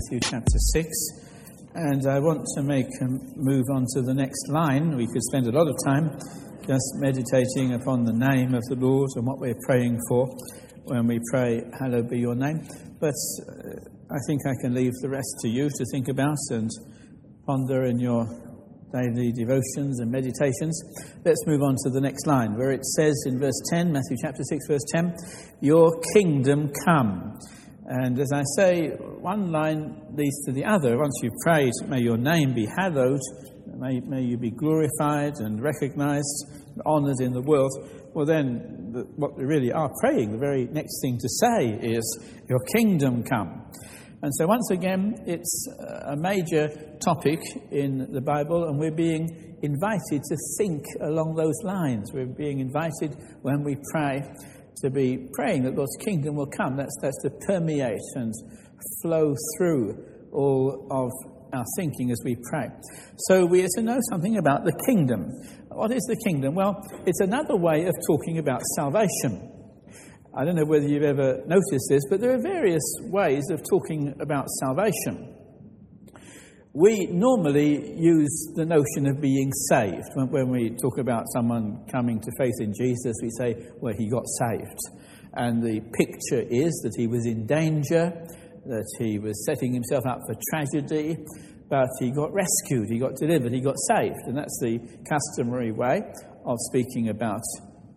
Matthew chapter 6. And I want to make a move on to the next line. We could spend a lot of time just meditating upon the name of the Lord and what we're praying for when we pray, Hallowed be your name. But uh, I think I can leave the rest to you to think about and ponder in your daily devotions and meditations. Let's move on to the next line where it says in verse 10, Matthew chapter 6, verse 10, Your kingdom come. And as I say, one line leads to the other. Once you've prayed, may your name be hallowed, may, may you be glorified and recognized, honored in the world. Well, then, the, what we really are praying, the very next thing to say is, Your kingdom come. And so, once again, it's a major topic in the Bible, and we're being invited to think along those lines. We're being invited when we pray to be praying that God's kingdom will come. That's, that's to permeate and flow through all of our thinking as we pray. So, we are to know something about the kingdom. What is the kingdom? Well, it's another way of talking about salvation. I don't know whether you've ever noticed this, but there are various ways of talking about salvation. We normally use the notion of being saved. When, when, we talk about someone coming to faith in Jesus, we say, well, he got saved. And the picture is that he was in danger, that he was setting himself up for tragedy, but he got rescued, he got delivered, he got saved. And that's the customary way of speaking about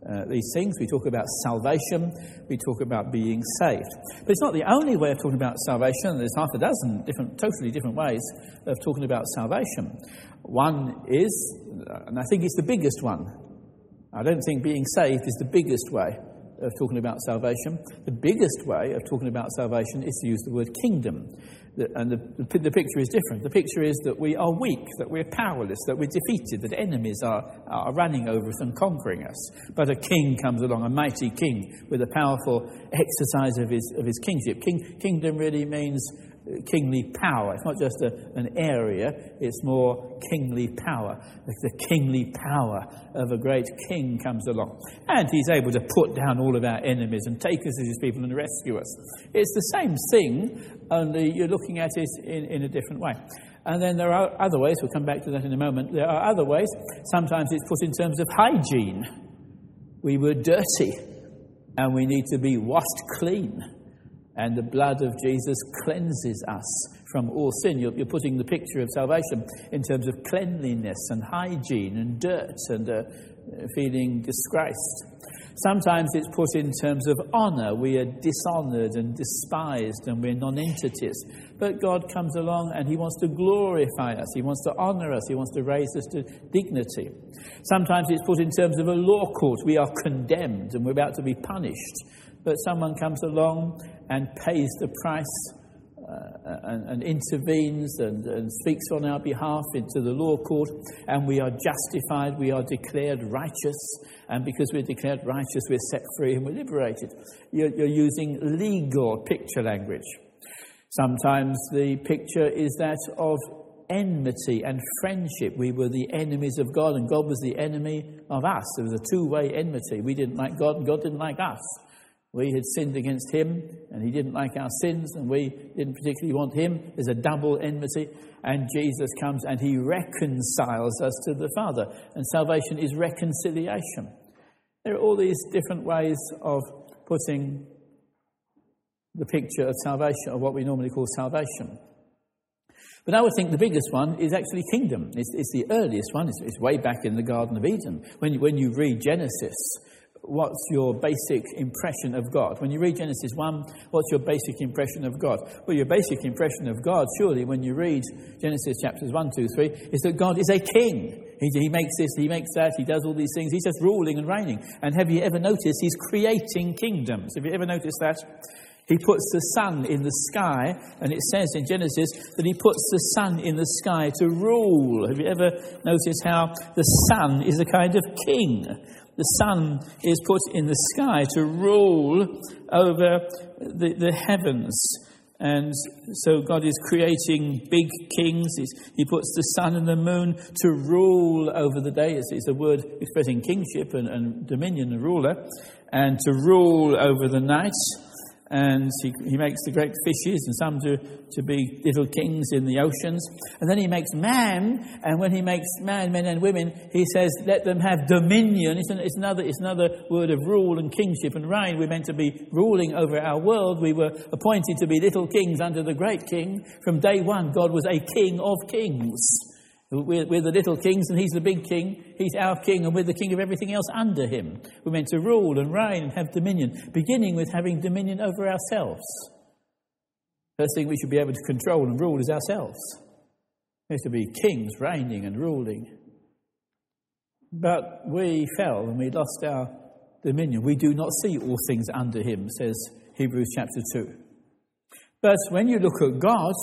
uh, these things. We talk about salvation, we talk about being saved. But it's not the only way of talking about salvation. There's half a dozen different, totally different ways of talking about salvation. One is, and I think it's the biggest one. I don't think being saved is the biggest way of talking about salvation. The biggest way of talking about salvation is to use the word kingdom and the, the, picture is different. The picture is that we are weak, that we're powerless, that we're defeated, that enemies are, are running over us and conquering us. But a king comes along, a mighty king, with a powerful exercise of his, of his kingship. King, kingdom really means kingly power. It's not just a, an area, it's more kingly power. The, the, kingly power of a great king comes along. And he's able to put down all of our enemies and take us as his people and rescue us. It's the same thing, only you're looking at it in, in a different way. And then there are other ways, we'll come back to that in a moment. There are other ways. Sometimes it's put in terms of hygiene. We were dirty and we need to be washed clean and the blood of Jesus cleanses us from all sin. You're, you're, putting the picture of salvation in terms of cleanliness and hygiene and dirt and uh, feeling disgraced. Sometimes it's put in terms of honor. We are dishonored and despised and we're non entities. But God comes along and He wants to glorify us. He wants to honor us. He wants to raise us to dignity. Sometimes it's put in terms of a law court. We are condemned and we're about to be punished but someone comes along and pays the price uh, and, and, intervenes and, and, speaks on our behalf into the law court, and we are justified, we are declared righteous, and because we're declared righteous, we're set free and we're liberated. You're, you're using legal picture language. Sometimes the picture is that of enmity and friendship. We were the enemies of God, and God was the enemy of us. There was a two way enmity. We didn't like God, and God didn't like us. We had sinned against him, and he didn't like our sins, and we didn't particularly want him. There's a double enmity, and Jesus comes and he reconciles us to the Father. And salvation is reconciliation. There are all these different ways of putting the picture of salvation, of what we normally call salvation. But I would think the biggest one is actually kingdom. It's, it's the earliest one. It's, it's, way back in the Garden of Eden. When when you read Genesis, what's your basic impression of God? When you read Genesis 1, what's your basic impression of God? Well, your basic impression of God, surely, when you read Genesis chapters 1, 2, 3, is that God is a king. He, he makes this, he makes that, he does all these things. He's just ruling and reigning. And have you ever noticed he's creating kingdoms? Have you ever noticed that? He puts the sun in the sky, and it says in Genesis that he puts the sun in the sky to rule. Have you ever noticed how the sun is a kind of king? the sun is put in the sky to rule over the, the heavens. And so God is creating big kings. He puts the sun and the moon to rule over the day. It's, it's a word expressing kingship and, and dominion and ruler. And to rule over the night. And he, he makes the great fishes and some to, to be little kings in the oceans. And then he makes man, and when he makes man, men and women, he says, let them have dominion. It's, an, it's, another, it's another word of rule and kingship and reign. We're meant to be ruling over our world. We were appointed to be little kings under the great king. From day one, God was a king of kings. We're, we're, the little kings and he's the big king. He's our king and we're the king of everything else under him. We're meant to rule and reign and have dominion, beginning with having dominion over ourselves. First thing we should be able to control and rule is ourselves. Have to be kings, reigning and ruling. But we fell and we lost our dominion. We do not see all things under him, says Hebrews chapter 2. But when you look at God,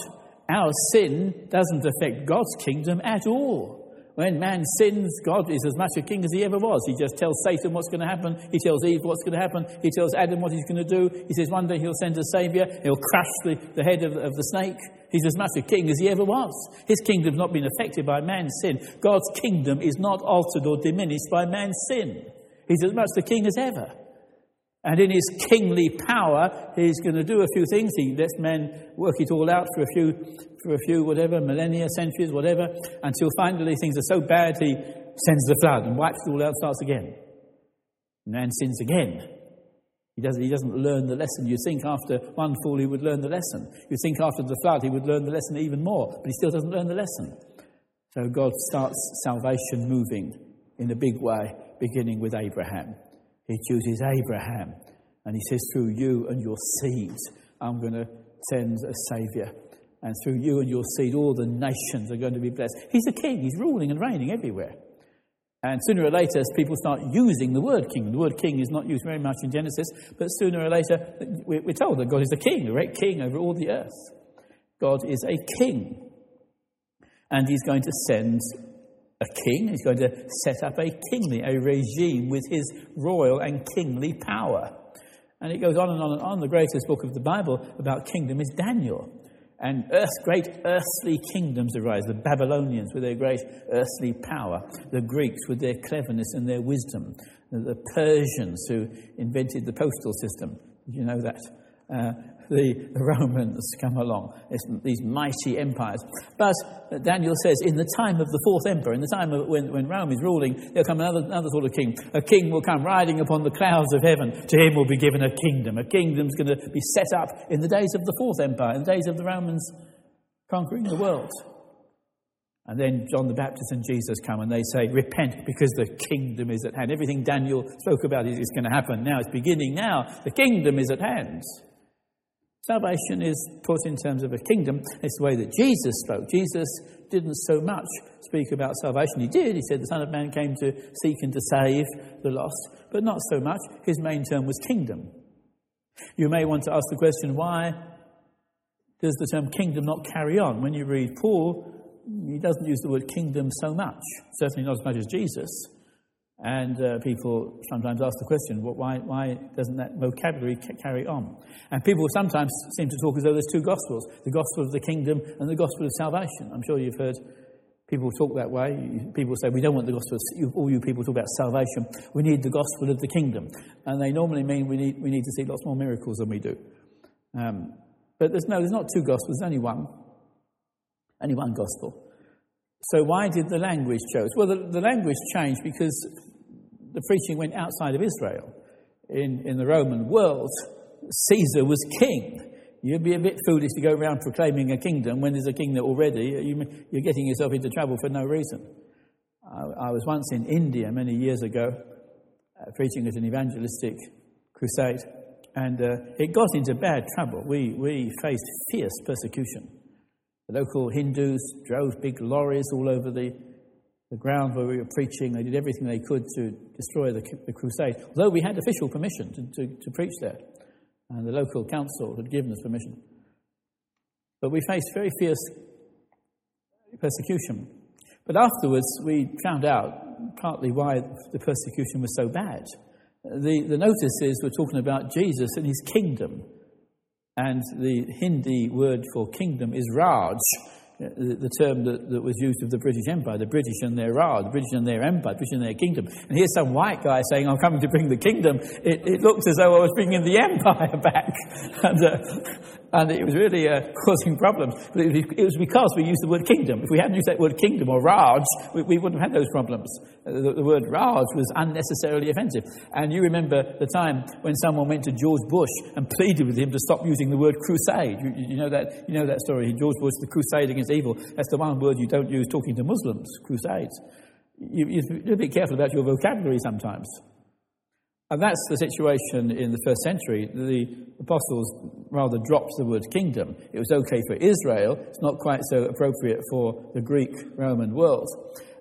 our sin doesn't affect God's kingdom at all. When man sins, God is as much a king as he ever was. He just tells Satan what's going to happen. He tells Eve what's going to happen. He tells Adam what he's going to do. He says one day he'll send a savior. He'll crush the, the head of, of the snake. He's as much a king as he ever was. His kingdom's not been affected by man's sin. God's kingdom is not altered or diminished by man's sin. He's as much the king as ever. And in his kingly power, he's going to do a few things. He lets men work it all out for a few, for a few whatever, millennia, centuries, whatever, until finally things are so bad he sends the flood and wipes it all out, starts again. Man sins again. He doesn't, he doesn't learn the lesson. You think after one fall he would learn the lesson. You think after the flood he would learn the lesson even more, but he still doesn't learn the lesson. So God starts salvation moving in a big way, beginning with Abraham. He chooses Abraham and he says, Through you and your seed, I'm going to send a Savior. And through you and your seed, all the nations are going to be blessed. He's a king, he's ruling and reigning everywhere. And sooner or later, as people start using the word king, the word king is not used very much in Genesis, but sooner or later, we're told that God is the king, the great king over all the earth. God is a king. And he's going to send a king. He's going to set up a kingly, a regime with his royal and kingly power. And it goes on and on and on. The greatest book of the Bible about kingdom is Daniel. And earth, great earthly kingdoms arise the Babylonians with their great earthly power, the Greeks with their cleverness and their wisdom, the Persians who invented the postal system. Did you know that? Uh, the, Romans come along, it's these mighty empires. But Daniel says, in the time of the fourth emperor, in the time of when, when Rome is ruling, there'll come another, another sort of king. A king will come riding upon the clouds of heaven. To him will be given a kingdom. A kingdom's going to be set up in the days of the fourth empire, in the days of the Romans conquering the world. And then John the Baptist and Jesus come and they say, Repent because the kingdom is at hand. Everything Daniel spoke about is, is going to happen now. It's beginning now. The kingdom is at hand. Salvation is put in terms of a kingdom. It's the way that Jesus spoke. Jesus didn't so much speak about salvation. He did. He said the Son of Man came to seek and to save the lost, but not so much. His main term was kingdom. You may want to ask the question why does the term kingdom not carry on? When you read Paul, he doesn't use the word kingdom so much, certainly not as much as Jesus. And uh, people sometimes ask the question, well, why, why doesn't that vocabulary ca- carry on? And people sometimes seem to talk as though there's two gospels the gospel of the kingdom and the gospel of salvation. I'm sure you've heard people talk that way. People say, we don't want the gospel of, all you people talk about salvation. We need the gospel of the kingdom. And they normally mean we need, we need to see lots more miracles than we do. Um, but there's no, there's not two gospels, there's only one. Only one gospel. So why did the language change? Well, the, the language changed because the preaching went outside of Israel. In, in the Roman world, Caesar was king. You'd be a bit foolish to go around proclaiming a kingdom when there's a king there already. You, are getting yourself into trouble for no reason. I, I was once in India many years ago, uh, preaching at an evangelistic crusade, and uh, it got into bad trouble. We, we faced fierce persecution. The local Hindus drove big lorries all over the the ground where we were preaching. They did everything they could to destroy the, the crusade, although we had official permission to, to, to preach there, and the local council had given us permission. But we faced very fierce persecution. But afterwards, we found out partly why the persecution was so bad. The, the notices were talking about Jesus and his kingdom. And the Hindi word for kingdom is Raj, the, the term that, that was used of the British Empire, the British and their Raj, the British and their empire, the British and their kingdom. And here's some white guy saying, I'm coming to bring the kingdom. It, it looked as though I was bringing the empire back. and, uh, and it was really uh, causing problems. But it was because we used the word kingdom. If we hadn't used that word kingdom or Raj, we, we wouldn't have had those problems. The, the, word Raj was unnecessarily offensive. And you remember the time when someone went to George Bush and pleaded with him to stop using the word crusade. You, you know, that, you know that story. George Bush, the crusade against evil. That's the one word you don't use talking to Muslims, crusades. You, you're a bit careful about your vocabulary sometimes. And that's the situation in the first century. The apostles rather dropped the word kingdom. It was okay for Israel, it's not quite so appropriate for the Greek Roman world.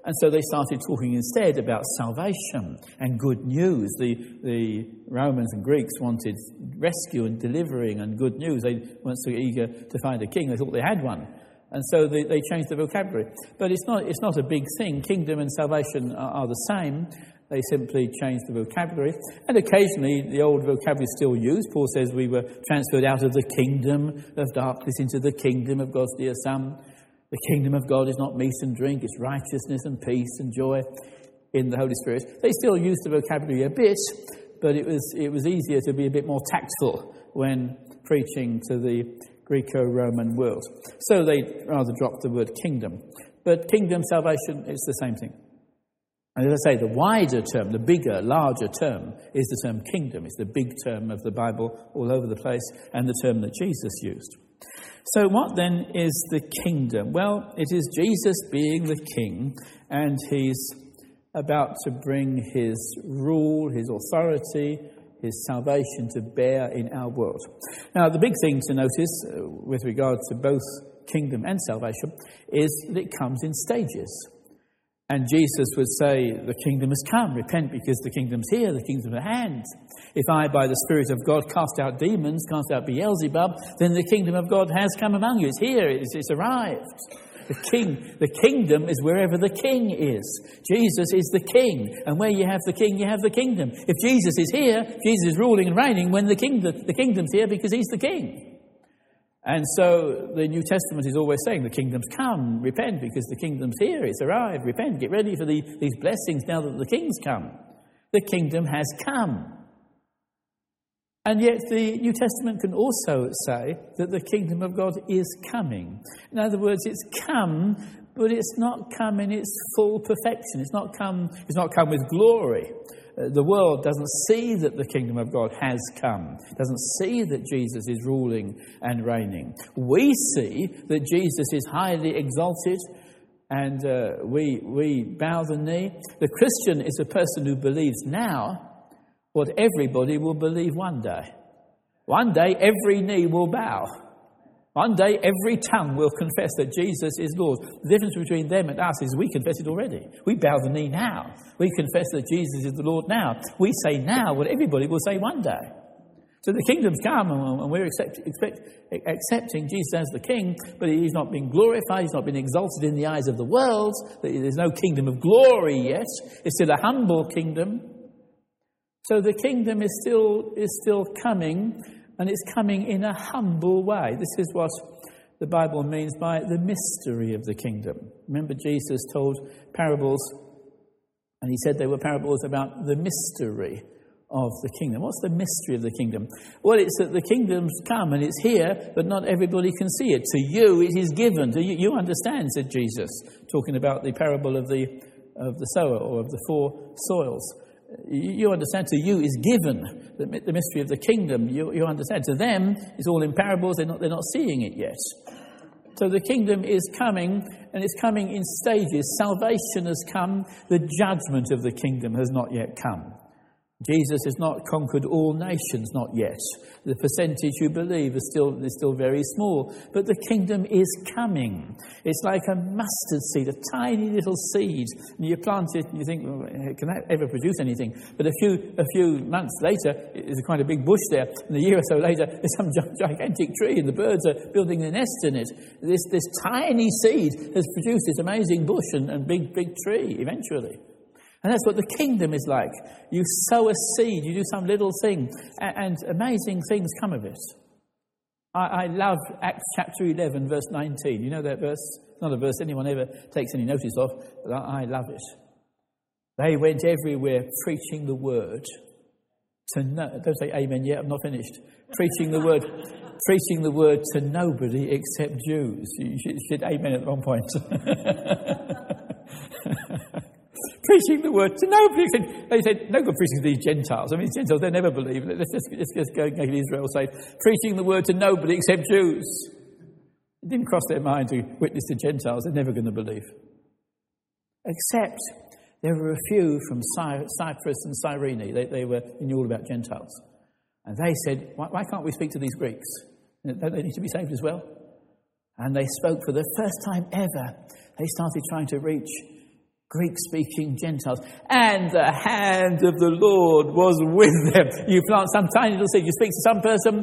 And so they started talking instead about salvation and good news. The, the Romans and Greeks wanted rescue and delivering and good news. They weren't so eager to find a king, they thought they had one. And so they, they changed the vocabulary. But it's not, it's not a big thing. Kingdom and salvation are, are the same. They simply changed the vocabulary. And occasionally the old vocabulary is still used. Paul says we were transferred out of the kingdom of darkness into the kingdom of God's dear Son. The kingdom of God is not meat and drink, it's righteousness and peace and joy in the Holy Spirit. They still use the vocabulary a bit, but it was, it was easier to be a bit more tactful when preaching to the Greco Roman world. So they rather dropped the word kingdom. But kingdom, salvation, it's the same thing. And as I say, the wider term, the bigger, larger term, is the term kingdom. It's the big term of the Bible all over the place and the term that Jesus used. So, what then is the kingdom? Well, it is Jesus being the king, and he's about to bring his rule, his authority, his salvation to bear in our world. Now, the big thing to notice uh, with regard to both kingdom and salvation is that it comes in stages. And Jesus would say, The kingdom has come. Repent because the kingdom's here, the kingdom's at hand. If I, by the Spirit of God, cast out demons, cast out Beelzebub, then the kingdom of God has come among you. It's here, it's, it's arrived. The king, the kingdom is wherever the king is. Jesus is the king. And where you have the king, you have the kingdom. If Jesus is here, Jesus is ruling and reigning when the kingdom, the kingdom's here because he's the king. And so the New Testament is always saying the kingdom's come, repent because the kingdom's here, it's arrived, repent, get ready for the, these blessings now that the king's come. The kingdom has come. And yet the New Testament can also say that the kingdom of God is coming. In other words, it's come, but it's not come in its full perfection. It's not come, it's not come with glory. The world doesn't see that the kingdom of God has come, doesn't see that Jesus is ruling and reigning. We see that Jesus is highly exalted and uh, we, we bow the knee. The Christian is a person who believes now what everybody will believe one day. One day, every knee will bow. One day, every tongue will confess that Jesus is Lord. The difference between them and us is we confess it already. We bow the knee now. We confess that Jesus is the Lord now. We say now what everybody will say one day. So the kingdom's come, and we're accept, expect, accepting Jesus as the king, but he's not been glorified, he's not been exalted in the eyes of the world. There's no kingdom of glory yet. It's still a humble kingdom. So the kingdom is still, is still coming, and it's coming in a humble way. This is what the Bible means by the mystery of the kingdom. Remember, Jesus told parables, and he said they were parables about the mystery of the kingdom. What's the mystery of the kingdom? Well, it's that the kingdom's come and it's here, but not everybody can see it. To you, it is given. To you, you understand, said Jesus, talking about the parable of the, of the sower or of the four soils you understand to you is given the, mystery of the kingdom. You, you, understand to them it's all in parables. They're not, they're not seeing it yet. So the kingdom is coming, and it's coming in stages. Salvation has come. The judgment of the kingdom has not yet come. Jesus has not conquered all nations, not yet. The percentage who believe is still, is still very small. But the kingdom is coming. It's like a mustard seed, a tiny little seed. And you plant it and you think, well, eh, can that ever produce anything? But a few, a few months later, there's quite a big bush there. And a year or so later, there's some gigantic tree and the birds are building their nest in it. This, this tiny seed has produced this amazing bush and, and big, big tree eventually. And that's what the kingdom is like. You sow a seed, you do some little thing, and, and amazing things come of it. I, I, love Acts chapter 11, verse 19. You know that verse? not a verse anyone ever takes any notice of, but I love it. They went everywhere preaching the word. To no, don't say amen yet, I'm not finished. Preaching the word, preaching the word to nobody except Jews. You should, should amen at one point. preaching the word to nobody. They said, no good preaching to these Gentiles. I mean, Gentiles, they never believe. Let's just, let's just go make Israel safe. Preaching the word to nobody except Jews. It didn't cross their mind to witness to Gentiles. They're never going to believe. Except there were a few from Cyprus and Cyrene. They, they were knew all about Gentiles. And they said, why, why can't we speak to these Greeks? Don't they need to be saved as well? And they spoke for the first time ever. They started trying to reach Greek speaking Gentiles. And the hand of the Lord was with them. You plant some tiny little seed, you speak to some person,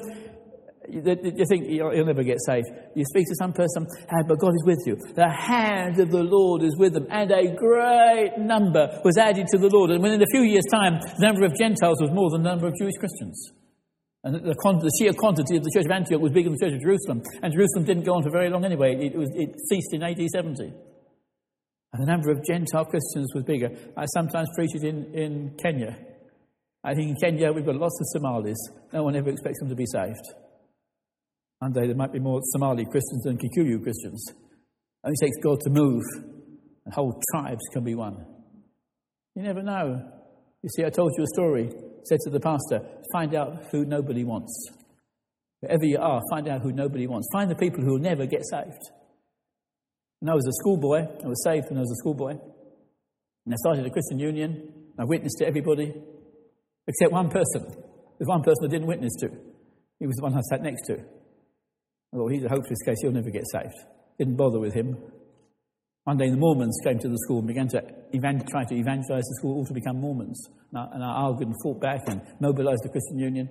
you, think you'll, never get saved. You speak to some person, ah, but God is with you. The hand of the Lord is with them. And a great number was added to the Lord. And within a few years' time, the number of Gentiles was more than the number of Jewish Christians. And the, the, sheer quantity of the church of Antioch was bigger than the church of Jerusalem. And Jerusalem didn't go on for very long anyway. It, it ceased in AD 70. And the number of Gentile Christians was bigger. I sometimes preach it in, in Kenya. I think in Kenya we've got lots of Somalis. No one ever expects them to be saved. One day there might be more Somali Christians than Kikuyu Christians. It only takes God to move, and whole tribes can be won. You never know. You see, I told you a story. Said to the pastor, find out who nobody wants. Wherever you are, find out who nobody wants. Find the people who will never get saved. When I was a schoolboy, I was saved when I was a schoolboy. And I started a Christian union. I witnessed to everybody, except one person. There's one person I didn't witness to. He was the one I sat next to. I thought, he's a hopeless case, he'll never get saved. Didn't bother with him. One day the Mormons came to the school and began to try to evangelize the school all to become Mormons. And I, and I argued and fought back and mobilized the Christian Union.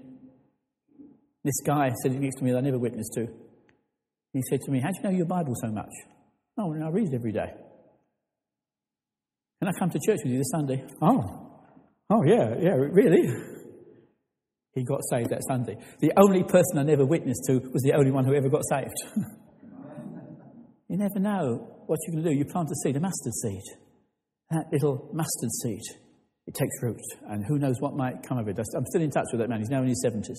This guy said next to me that I never witnessed to. He said to me, How do you know your Bible so much? Oh, I read every day. Can I come to church with you this Sunday? Oh, oh yeah, yeah, really? He got saved that Sunday. The only person I never witnessed to was the only one who ever got saved. you never know what you're going to do. You plant a seed, a mustard seed. That little mustard seed, it takes root, and who knows what might come of it. I'm still in touch with that man. He's now in his 70s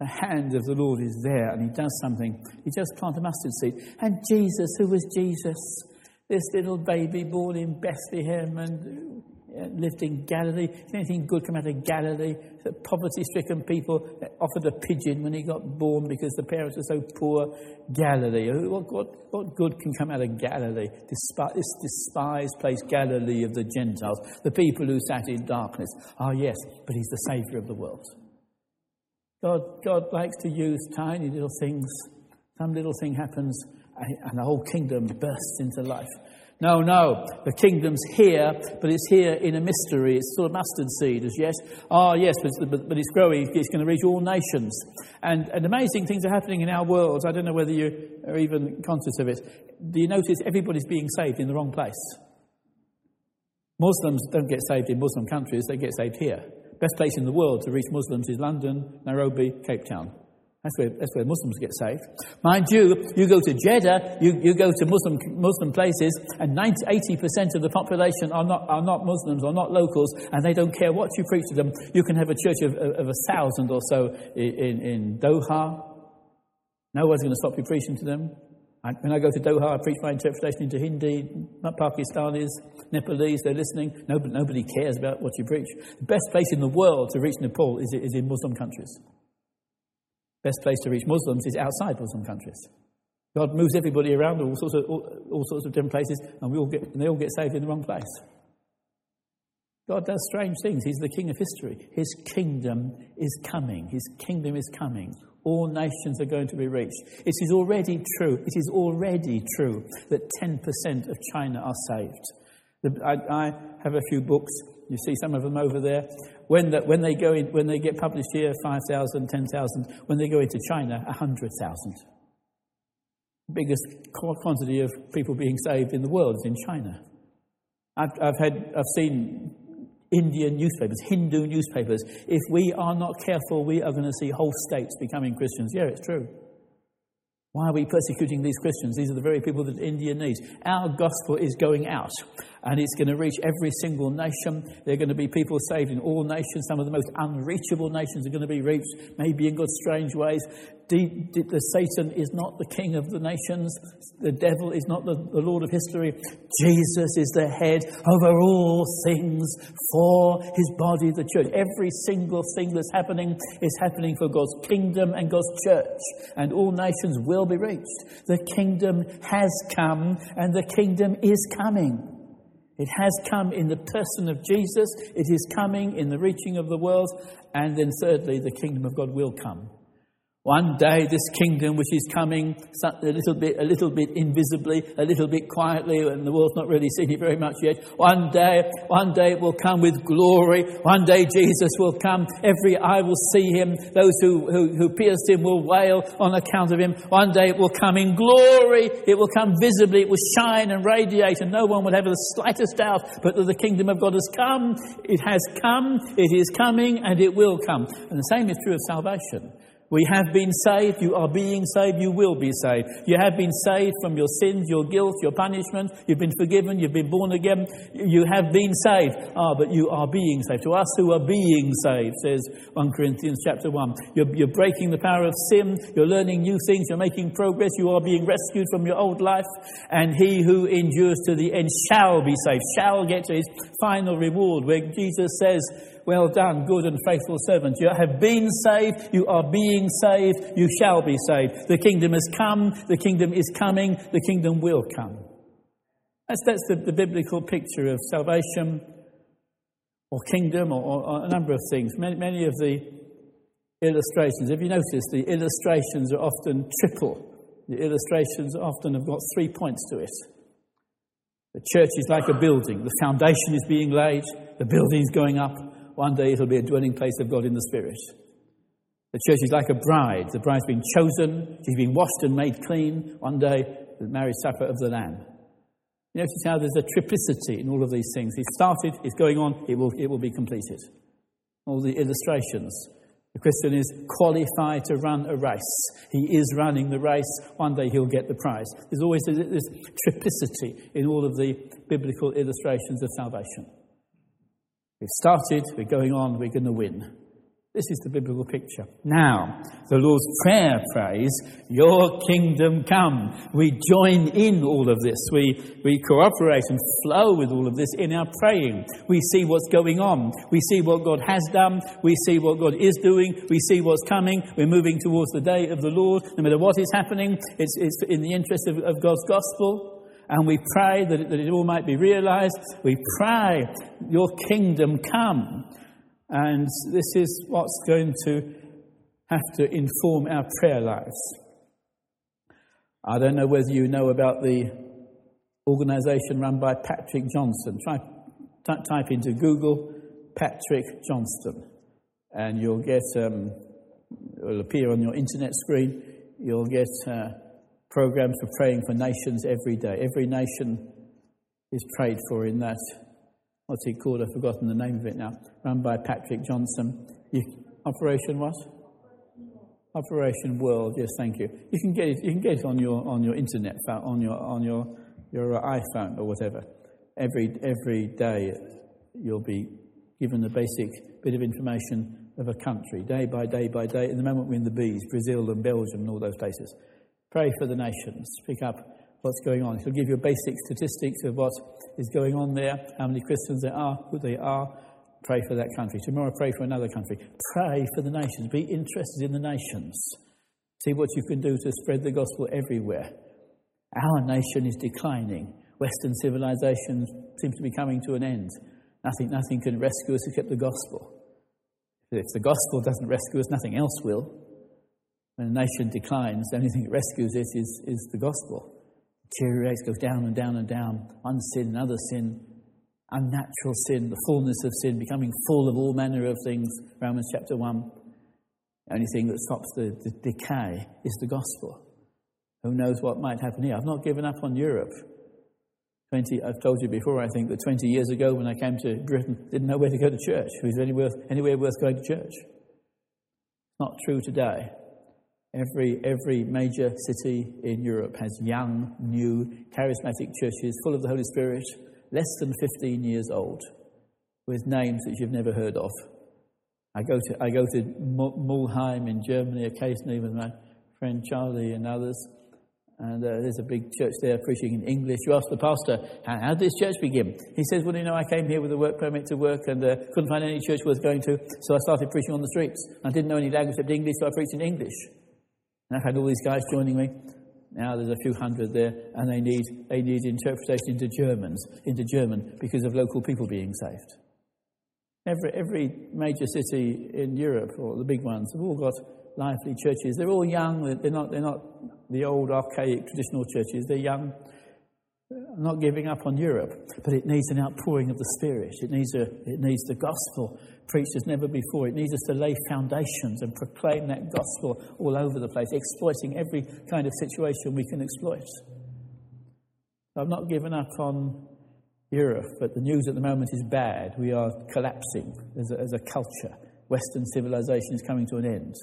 the hand of the Lord is there and he does something. He just plant a mustard seed. And Jesus, who was Jesus? This little baby born in Bethlehem and uh, lived in Galilee. Did anything good come out of Galilee? The poverty stricken people offered a pigeon when he got born because the parents were so poor. Galilee. What, what, what good can come out of Galilee? this despised place, Galilee of the Gentiles, the people who sat in darkness. Ah, yes, but he's the Saviour of the world. God, God likes to use tiny little things. Some little thing happens and the whole kingdom bursts into life. No, no, the kingdom's here, but it's here in a mystery. It's sort of mustard seed, as yes. Ah, oh, yes, but, but, it's growing. It's going to reach all nations. And, and amazing things are happening in our world. I don't know whether you are even conscious of it. Do you notice everybody's being saved in the wrong place? Muslims don't get saved in Muslim countries, they get saved here best place in the world to reach Muslims is London, Nairobi, Cape Town. That's where, that's where Muslims get saved. Mind you, you go to Jeddah, you, you go to Muslim, Muslim places, and 90, 80% of the population are not, are not Muslims or not locals, and they don't care what you preach to them. You can have a church of, of, of a thousand or so in, in Doha. No one's going to stop you preaching to them. I, when I go to Doha, I preach my interpretation into Hindi, Pakistanis, Nepalese, they're listening. Nobody, nobody cares about what you preach. The best place in the world to reach Nepal is, is in Muslim countries. Best place to reach Muslims is outside Muslim countries. God moves everybody around all sorts of, all, all sorts of different places, and we all get, and they all get saved in the wrong place. God does strange things. He's the king of history. His kingdom is coming. His kingdom is coming all nations are going to be reached. It is already true, it is already true that 10% of China are saved. I, I, have a few books, you see some of them over there. When, the, when, they, go in, when they get published here, 5,000, 10,000. When they go into China, 100,000. Biggest quantity of people being saved in the world is in China. I've, I've, had, I've seen Indian newspapers, Hindu newspapers. If we are not careful, we are going to see whole states becoming Christians. Yeah, it's true. Why are we persecuting these Christians? These are the very people that India needs. Our gospel is going out and it's going to reach every single nation. There are going to be people saved in all nations. Some of the most unreachable nations are going to be reached, maybe in God's strange ways. the Satan is not the king of the nations. The devil is not the, the Lord of history. Jesus is the head over all things for his body, the church. Every single thing that's happening is happening for God's kingdom and God's church. And all nations will be reached. The kingdom has come and the kingdom is coming. It has come in the person of Jesus, it is coming in the reaching of the world, and then thirdly, the kingdom of God will come. One day, this kingdom, which is coming a little bit, a little bit invisibly, a little bit quietly, and the world's not really seen it very much yet. One day, one day it will come with glory. One day Jesus will come. Every eye will see him. Those who, who, who pierced him will wail on account of him. One day it will come in glory. It will come visibly. It will shine and radiate, and no one will have the slightest doubt but that the kingdom of God has come. It has come. It is coming, and it will come. And the same is true of salvation. We have been saved, you are being saved, you will be saved. You have been saved from your sins, your guilt, your punishment. You've been forgiven, you've been born again. You have been saved. Ah, but you are being saved. To us who are being saved, says 1 Corinthians chapter 1. You're, you're breaking the power of sin, you're learning new things, you're making progress, you are being rescued from your old life. And he who endures to the end shall be saved, shall get to his final reward, where Jesus says, well done, good and faithful servant. You have been saved, you are being saved, you shall be saved. The kingdom has come, the kingdom is coming, the kingdom will come. That's, that's the, the biblical picture of salvation or kingdom or, or, or a number of things. Many, many of the illustrations, have you noticed the illustrations are often triple? The illustrations often have got three points to it. The church is like a building. The foundation is being laid, the building is going up, one day it'll be a dwelling place of God in the Spirit. The church is like a bride. The bride's been chosen, she's been washed and made clean. One day, the marriage supper of the Lamb. You notice how there's a triplicity in all of these things. He started, it's going on, it will, it will be completed. All the illustrations. The Christian is qualified to run a race. He is running the race. One day he'll get the prize. There's always this triplicity in all of the biblical illustrations of salvation. We've started, we're going on, we're going to win. This is the biblical picture. Now, the Lord's Prayer prays, Your kingdom come. We join in all of this. We, we cooperate and flow with all of this in our praying. We see what's going on. We see what God has done. We see what God is doing. We see what's coming. We're moving towards the day of the Lord. No matter what is happening, it's, it's in the interest of, of God's gospel and we pray that it, that it all might be realized. We pray, Your kingdom come. And this is what's going to have to inform our prayer lives. I don't know whether you know about the organization run by Patrick Johnstone. Try, t- type into Google Patrick Johnstone, and you'll get, um, it will appear on your internet screen. You'll get uh, programs for praying for nations every day. Every nation is prayed for in that. What's it called? I've forgotten the name of it now. Run by Patrick Johnson. You, Operation what? Operation World. Yes, thank you. You can get it. You can get it on your on your internet, on your on your your uh, iPhone or whatever. Every every day, you'll be given the basic bit of information of a country, day by day by day. In the moment we're in the bees, Brazil and Belgium and all those places. Pray for the nations. Pick up what's going on. He'll give you basic statistics of what is going on there, how many Christians there are, who they are. Pray for that country. Tomorrow, pray for another country. Pray for the nations. Be interested in the nations. See what you can do to spread the gospel everywhere. Our nation is declining. Western civilization seems to be coming to an end. Nothing, nothing can rescue us except the gospel. If the gospel doesn't rescue us, nothing else will. When a nation declines, the only thing that rescues it is, is the gospel. Deteriorates, goes down and down and down. One sin, another sin, unnatural sin, the fullness of sin, becoming full of all manner of things. Romans chapter 1. The only thing that stops the, the decay is the gospel. Who knows what might happen here? I've not given up on Europe. 20, I've told you before, I think, that 20 years ago when I came to Britain, didn't know where to go to church. Was there anywhere, anywhere worth going to church? Not true today. Every, every major city in Europe has young, new, charismatic churches full of the Holy Spirit, less than 15 years old, with names that you've never heard of. I go to, I go to Mulheim in Germany occasionally with my friend Charlie and others. And uh, there's a big church there preaching in English. You ask the pastor, how, did this church begin? He says, Well, you know, I came here with a work permit to work and uh, couldn't find any church worth going to, so I started preaching on the streets. I didn't know any language except English, so I preached in English. And I've had all these guys joining me. Now there's a few hundred there, and they need, they need interpretation into Germans, into German, because of local people being saved. Every, every major city in Europe, or the big ones, have all got lively churches. They're all young. They're not, they're not the old archaic traditional churches. They're young. I'm not giving up on Europe, but it needs an outpouring of the Spirit. It needs, a, it needs the gospel preached as never before. It needs us to lay foundations and proclaim that gospel all over the place, exploiting every kind of situation we can exploit. I've not given up on Europe, but the news at the moment is bad. We are collapsing as a, as a culture. Western civilization is coming to an end.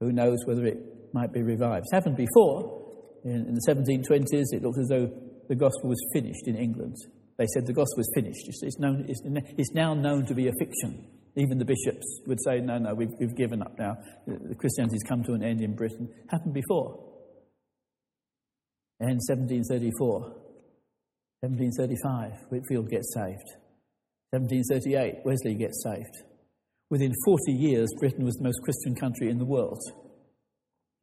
Who knows whether it might be revived? It's happened before. In, in the 1720s, it looked as though the gospel was finished in England. They said the gospel was finished. It's, it's, known, it's, it's now known to be a fiction. Even the bishops would say, no, no, we've, we've given up now. The Christianity's come to an end in Britain. Happened before. In 1734, 1735, Whitefield gets saved. 1738, Wesley gets saved. Within 40 years, Britain was the most Christian country in the world.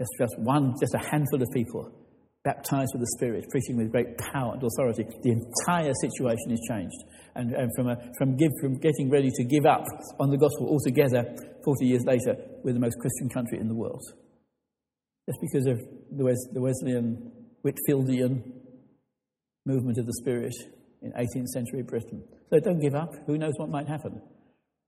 Just one, just a handful of people baptized with the Spirit, preaching with great power and authority. The entire situation is changed. And, and from, a, from, give, from getting ready to give up on the gospel altogether, 40 years later, we're the most Christian country in the world. Just because of the, Wes- the Wesleyan, Whitefieldian movement of the Spirit in 18th century Britain. So don't give up. Who knows what might happen?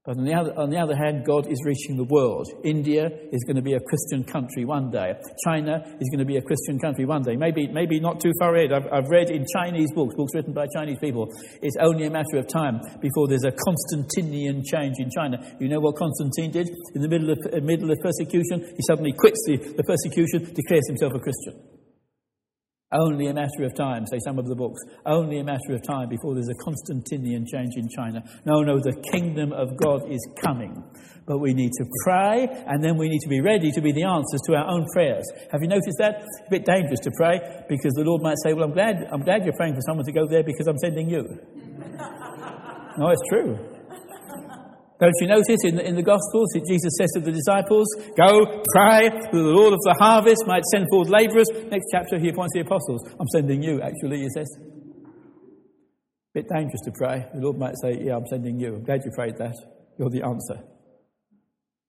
But on the, other, on the other hand, God is reaching the world. India is going to be a Christian country one day. China is going to be a Christian country one day. Maybe, maybe not too far ahead. I've, I've read in Chinese books, books written by Chinese people, it's only a matter of time before there's a Constantinian change in China. You know what Constantine did? In the middle of, middle of persecution, he suddenly quits the, the persecution, declares himself a Christian. Only a matter of time, say some of the books, only a matter of time before there's a Constantinian change in China. No, no, the kingdom of God is coming. But we need to pray, and then we need to be ready to be the answers to our own prayers. Have you noticed that? It's a bit dangerous to pray because the Lord might say, Well, I'm glad, I'm glad you're praying for someone to go there because I'm sending you. no, it's true. Don't you notice in the, in the Gospels, that Jesus says to the disciples, Go, pray that the Lord of the harvest might send forth labourers. Next chapter, he appoints the apostles. I'm sending you, actually, he says. Bit dangerous to pray. The Lord might say, Yeah, I'm sending you. I'm glad you prayed that. You're the answer.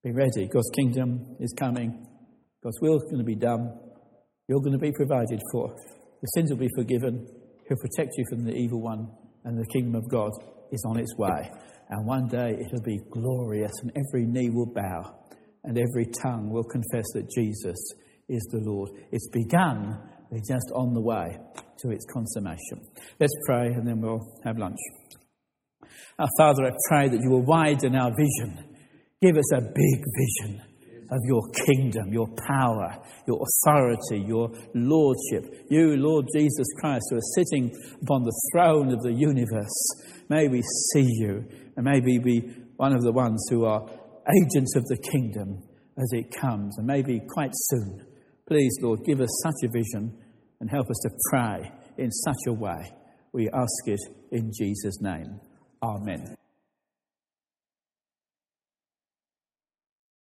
Be ready. God's kingdom is coming. God's will is going to be done. You're going to be provided for. The sins will be forgiven. He'll protect you from the evil one. And the kingdom of God is on its way. And one day it'll be glorious, and every knee will bow, and every tongue will confess that Jesus is the Lord. It's begun, we're just on the way to its consummation. Let's pray, and then we'll have lunch. Our Father, I pray that you will widen our vision. Give us a big vision of your kingdom, your power, your authority, your lordship. You, Lord Jesus Christ, who are sitting upon the throne of the universe. May we see you and maybe be one of the ones who are agents of the kingdom as it comes, and maybe quite soon. Please, Lord, give us such a vision and help us to pray in such a way. We ask it in Jesus' name. Amen.